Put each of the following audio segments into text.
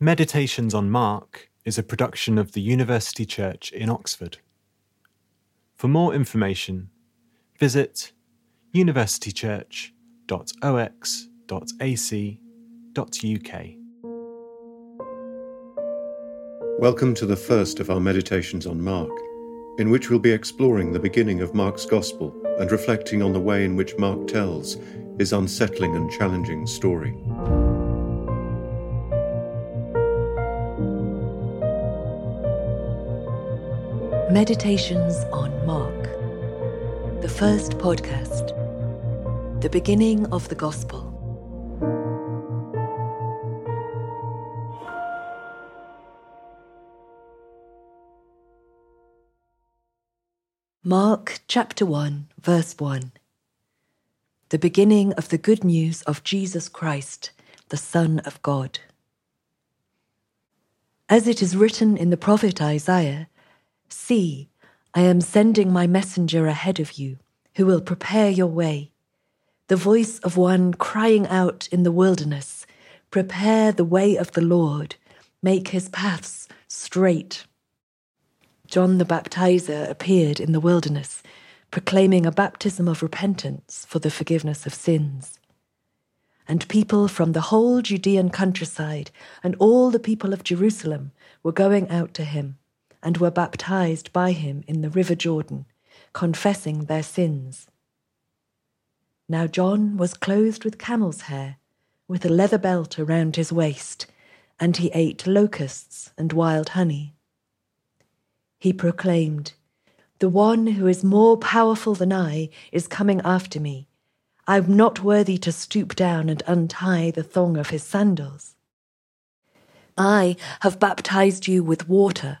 Meditations on Mark is a production of the University Church in Oxford. For more information, visit universitychurch.ox.ac.uk. Welcome to the first of our meditations on Mark, in which we'll be exploring the beginning of Mark's Gospel and reflecting on the way in which Mark tells his unsettling and challenging story. Meditations on Mark, the first podcast, the beginning of the Gospel. Mark chapter 1, verse 1. The beginning of the good news of Jesus Christ, the Son of God. As it is written in the prophet Isaiah, See, I am sending my messenger ahead of you, who will prepare your way. The voice of one crying out in the wilderness, Prepare the way of the Lord, make his paths straight. John the Baptizer appeared in the wilderness, proclaiming a baptism of repentance for the forgiveness of sins. And people from the whole Judean countryside and all the people of Jerusalem were going out to him and were baptized by him in the river Jordan, confessing their sins. Now John was clothed with camel's hair, with a leather belt around his waist, and he ate locusts and wild honey. He proclaimed, The one who is more powerful than I is coming after me. I'm not worthy to stoop down and untie the thong of his sandals. I have baptized you with water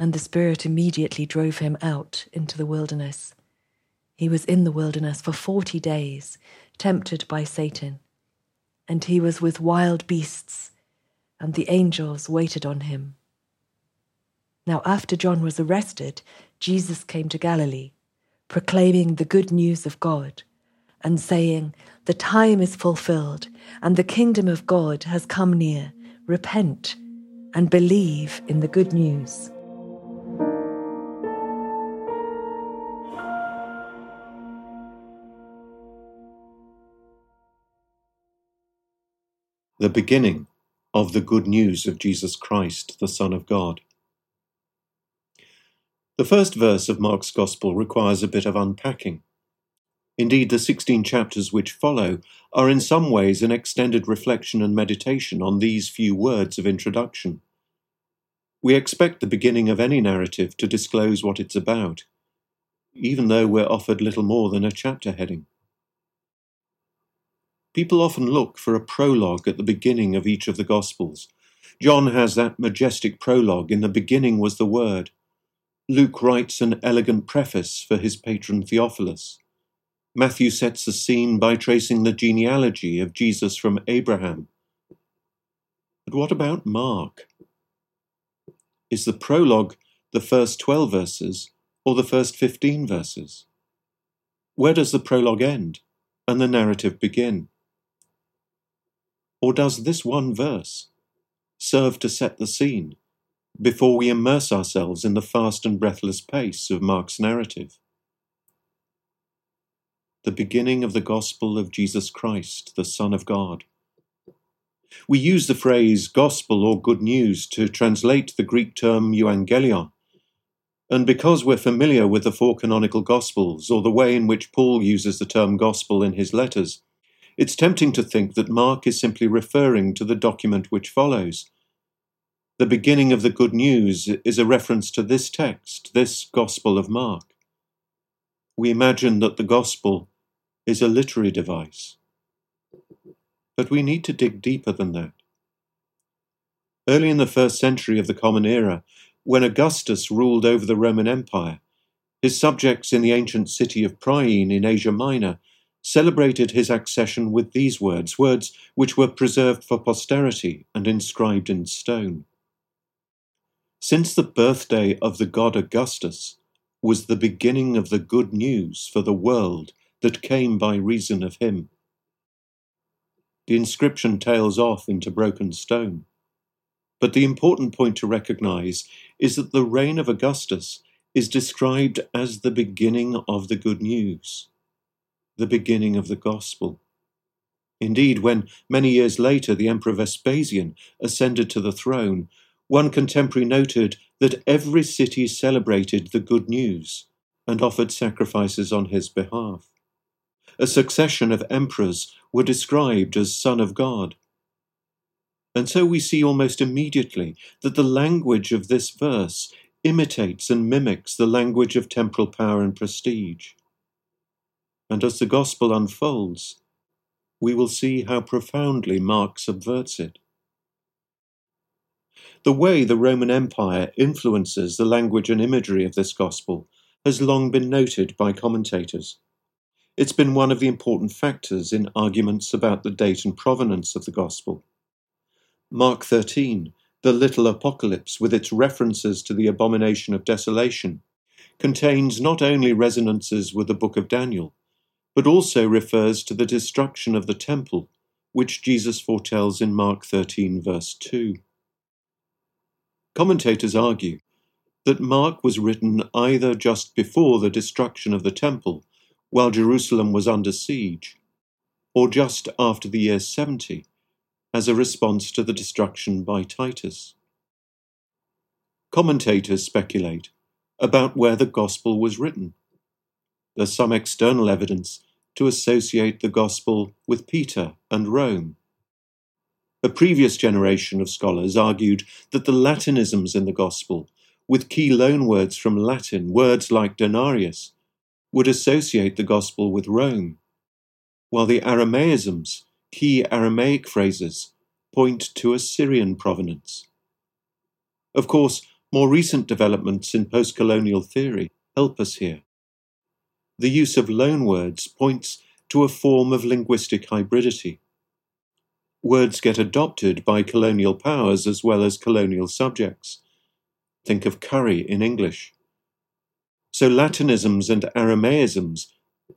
and the Spirit immediately drove him out into the wilderness. He was in the wilderness for forty days, tempted by Satan, and he was with wild beasts, and the angels waited on him. Now, after John was arrested, Jesus came to Galilee, proclaiming the good news of God, and saying, The time is fulfilled, and the kingdom of God has come near. Repent and believe in the good news. The beginning of the good news of Jesus Christ, the Son of God. The first verse of Mark's Gospel requires a bit of unpacking. Indeed, the 16 chapters which follow are in some ways an extended reflection and meditation on these few words of introduction. We expect the beginning of any narrative to disclose what it's about, even though we're offered little more than a chapter heading. People often look for a prologue at the beginning of each of the Gospels. John has that majestic prologue, In the beginning was the Word. Luke writes an elegant preface for his patron Theophilus. Matthew sets the scene by tracing the genealogy of Jesus from Abraham. But what about Mark? Is the prologue the first 12 verses or the first 15 verses? Where does the prologue end and the narrative begin? Or does this one verse serve to set the scene before we immerse ourselves in the fast and breathless pace of Mark's narrative? The beginning of the gospel of Jesus Christ, the Son of God. We use the phrase gospel or good news to translate the Greek term euangelion. And because we're familiar with the four canonical gospels or the way in which Paul uses the term gospel in his letters, it's tempting to think that Mark is simply referring to the document which follows. The beginning of the good news is a reference to this text, this Gospel of Mark. We imagine that the Gospel is a literary device. But we need to dig deeper than that. Early in the first century of the Common Era, when Augustus ruled over the Roman Empire, his subjects in the ancient city of Priene in Asia Minor celebrated his accession with these words, words which were preserved for posterity and inscribed in stone. Since the birthday of the god Augustus was the beginning of the good news for the world that came by reason of him. The inscription tails off into broken stone. But the important point to recognize is that the reign of Augustus is described as the beginning of the good news, the beginning of the gospel. Indeed, when many years later the Emperor Vespasian ascended to the throne, one contemporary noted that every city celebrated the good news and offered sacrifices on his behalf. A succession of emperors were described as Son of God. And so we see almost immediately that the language of this verse imitates and mimics the language of temporal power and prestige. And as the gospel unfolds, we will see how profoundly Mark subverts it. The way the Roman Empire influences the language and imagery of this gospel has long been noted by commentators. It's been one of the important factors in arguments about the date and provenance of the gospel. Mark 13 the little apocalypse, with its references to the abomination of desolation, contains not only resonances with the book of Daniel, but also refers to the destruction of the temple, which Jesus foretells in Mark 13, verse 2. Commentators argue that Mark was written either just before the destruction of the temple, while Jerusalem was under siege, or just after the year 70, as a response to the destruction by Titus. Commentators speculate about where the Gospel was written. There's some external evidence to associate the Gospel with Peter and Rome. A previous generation of scholars argued that the Latinisms in the Gospel, with key loanwords from Latin, words like denarius, would associate the Gospel with Rome, while the Aramaisms key Aramaic phrases point to a Syrian provenance. Of course, more recent developments in post-colonial theory help us here. The use of loanwords points to a form of linguistic hybridity. Words get adopted by colonial powers as well as colonial subjects. Think of curry in English. So Latinisms and Aramaisms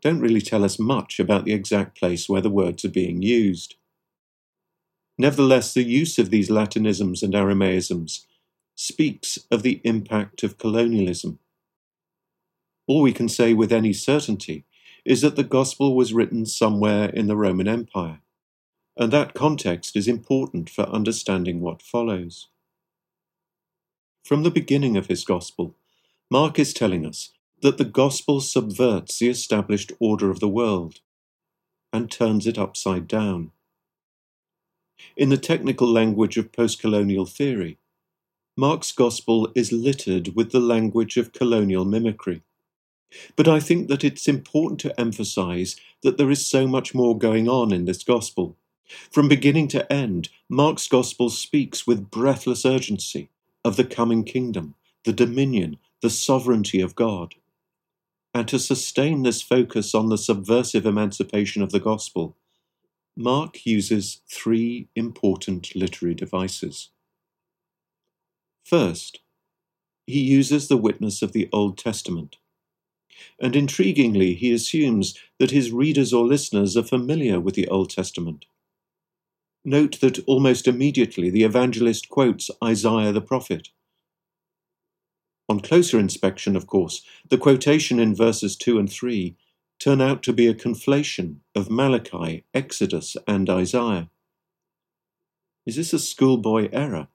don't really tell us much about the exact place where the words are being used. Nevertheless, the use of these Latinisms and Aramaisms speaks of the impact of colonialism. All we can say with any certainty is that the Gospel was written somewhere in the Roman Empire, and that context is important for understanding what follows. From the beginning of his Gospel, Mark is telling us that the gospel subverts the established order of the world and turns it upside down. In the technical language of postcolonial theory, Mark's gospel is littered with the language of colonial mimicry. But I think that it's important to emphasize that there is so much more going on in this gospel. From beginning to end, Mark's gospel speaks with breathless urgency of the coming kingdom, the dominion, the sovereignty of God and to sustain this focus on the subversive emancipation of the gospel, Mark uses three important literary devices. First, he uses the witness of the Old Testament. And intriguingly, he assumes that his readers or listeners are familiar with the Old Testament. Note that almost immediately the evangelist quotes Isaiah the prophet, on closer inspection, of course, the quotation in verses 2 and 3 turn out to be a conflation of Malachi, Exodus, and Isaiah. Is this a schoolboy error?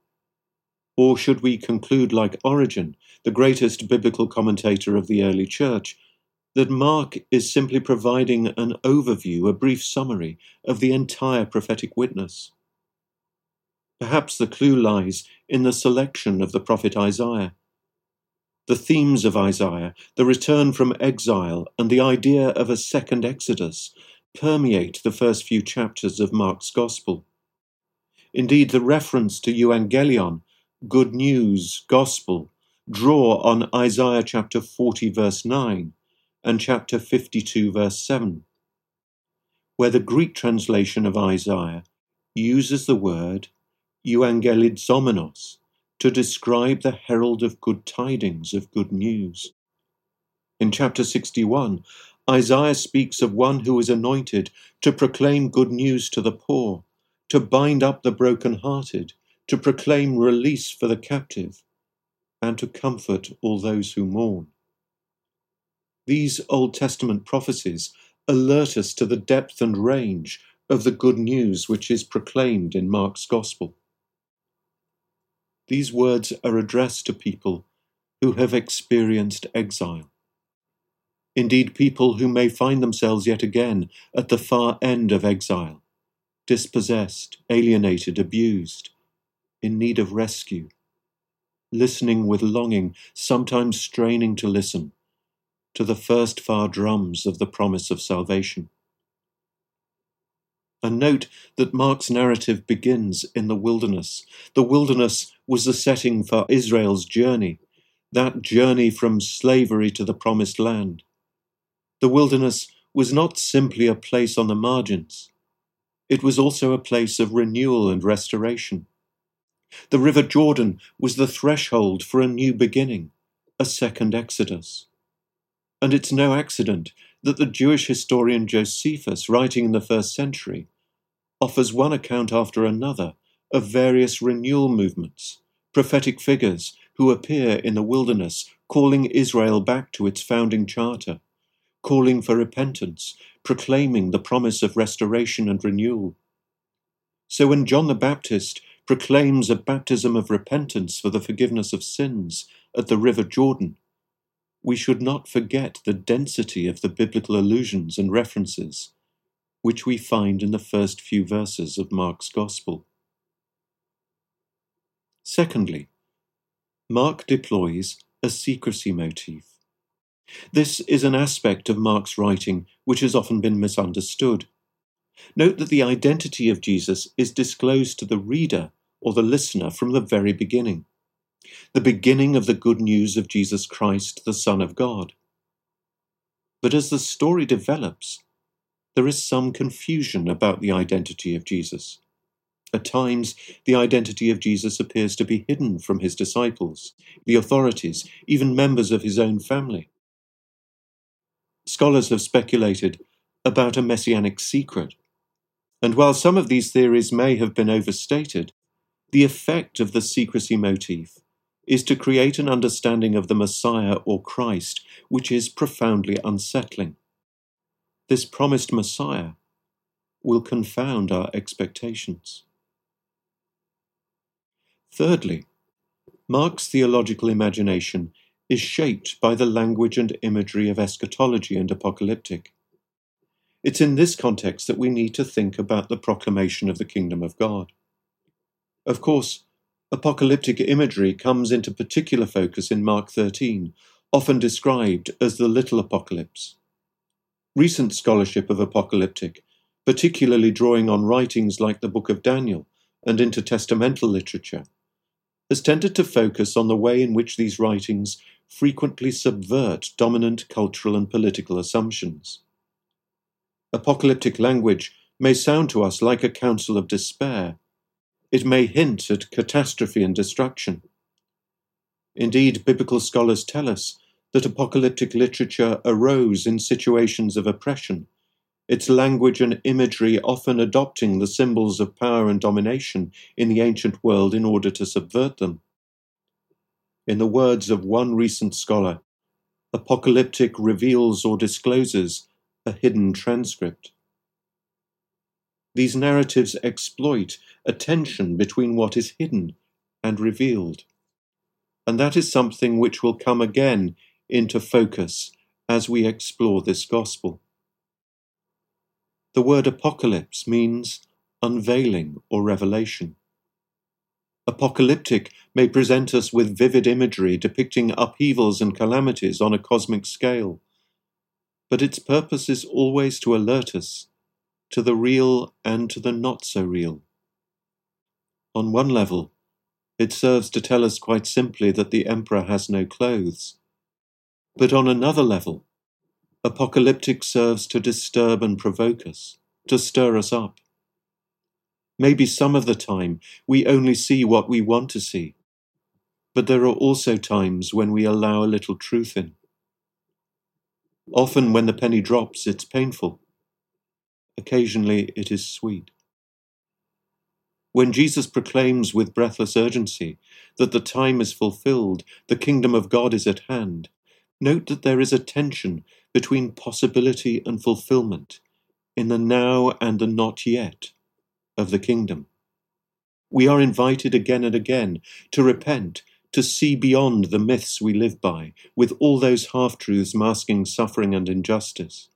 Or should we conclude, like Origen, the greatest biblical commentator of the early church, that Mark is simply providing an overview, a brief summary of the entire prophetic witness? Perhaps the clue lies in the selection of the prophet Isaiah the themes of Isaiah, the return from exile, and the idea of a second Exodus permeate the first few chapters of Mark's Gospel. Indeed, the reference to euangelion, good news, gospel, draw on Isaiah chapter 40, verse 9, and chapter 52, verse 7, where the Greek translation of Isaiah uses the word euangelizomenos to describe the herald of good tidings, of good news. In chapter 61, Isaiah speaks of one who is anointed to proclaim good news to the poor, to bind up the broken-hearted, to proclaim release for the captive, and to comfort all those who mourn. These Old Testament prophecies alert us to the depth and range of the good news which is proclaimed in Mark's Gospel. These words are addressed to people who have experienced exile. Indeed, people who may find themselves yet again at the far end of exile, dispossessed, alienated, abused, in need of rescue, listening with longing, sometimes straining to listen to the first far drums of the promise of salvation. And note that Mark's narrative begins in the wilderness. The wilderness was the setting for Israel's journey, that journey from slavery to the promised land. The wilderness was not simply a place on the margins, it was also a place of renewal and restoration. The River Jordan was the threshold for a new beginning, a second Exodus. And it's no accident that the Jewish historian Josephus, writing in the first century, offers one account after another of various renewal movements, prophetic figures who appear in the wilderness calling Israel back to its founding charter, calling for repentance, proclaiming the promise of restoration and renewal. So when John the Baptist proclaims a baptism of repentance for the forgiveness of sins at the river Jordan, we should not forget the density of the biblical allusions and references which we find in the first few verses of Mark's Gospel. Secondly, Mark deploys a secrecy motif. This is an aspect of Mark's writing which has often been misunderstood. Note that the identity of Jesus is disclosed to the reader or the listener from the very beginning. The beginning of the good news of Jesus Christ, the Son of God. But as the story develops, there is some confusion about the identity of Jesus. At times, the identity of Jesus appears to be hidden from his disciples, the authorities, even members of his own family. Scholars have speculated about a messianic secret, and while some of these theories may have been overstated, the effect of the secrecy motif is to create an understanding of the Messiah or Christ which is profoundly unsettling. This promised Messiah will confound our expectations. Thirdly, Mark's theological imagination is shaped by the language and imagery of eschatology and apocalyptic. It's in this context that we need to think about the proclamation of the kingdom of God. Of course, apocalyptic imagery comes into particular focus in Mark 13, often described as the little apocalypse. Recent scholarship of apocalyptic, particularly drawing on writings like the Book of Daniel and intertestamental literature, has tended to focus on the way in which these writings frequently subvert dominant cultural and political assumptions. Apocalyptic language may sound to us like a counsel of despair it may hint at catastrophe and destruction. Indeed, biblical scholars tell us that apocalyptic literature arose in situations of oppression, its language and imagery often adopting the symbols of power and domination in the ancient world in order to subvert them. In the words of one recent scholar, apocalyptic reveals or discloses a hidden transcript. These narratives exploit a tension between what is hidden and revealed. And that is something which will come again into focus as we explore this gospel. The word apocalypse means unveiling or revelation. Apocalyptic may present us with vivid imagery depicting upheavals and calamities on a cosmic scale, but its purpose is always to alert us to the real and to the not so real. On one level, it serves to tell us quite simply that the emperor has no clothes. But on another level, apocalyptic serves to disturb and provoke us, to stir us up. Maybe some of the time we only see what we want to see, but there are also times when we allow a little truth in. Often, when the penny drops, it's painful. Occasionally, it is sweet. When Jesus proclaims with breathless urgency that the time is fulfilled, the kingdom of God is at hand, note that there is a tension between possibility and fulfillment in the now and the not yet of the kingdom. We are invited again and again to repent, to see beyond the myths we live by, with all those half truths masking suffering and injustice,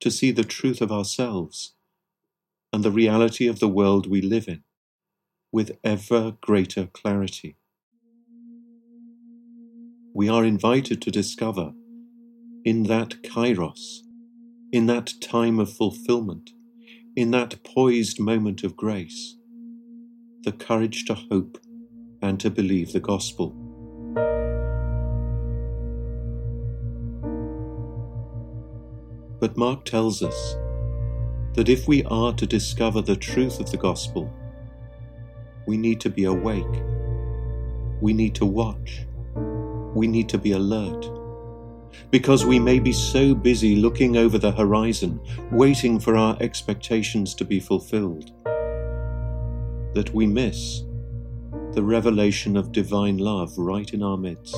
to see the truth of ourselves and the reality of the world we live in with ever greater clarity. We are invited to discover in that kairos, in that time of fulfillment, in that poised moment of grace, the courage to hope and to believe the gospel. But Mark tells us that if we are to discover the truth of the gospel, we need to be awake. We need to watch. We need to be alert. Because we may be so busy looking over the horizon, waiting for our expectations to be fulfilled, that we miss the revelation of divine love right in our midst,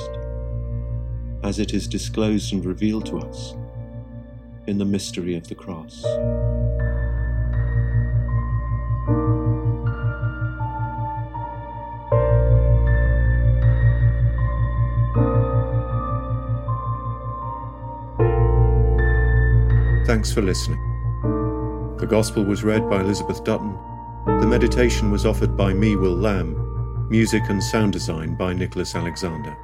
as it is disclosed and revealed to us in the mystery of the cross. Thanks for listening. The Gospel was read by Elizabeth Dutton. The meditation was offered by me, Will Lamb. Music and sound design by Nicholas Alexander.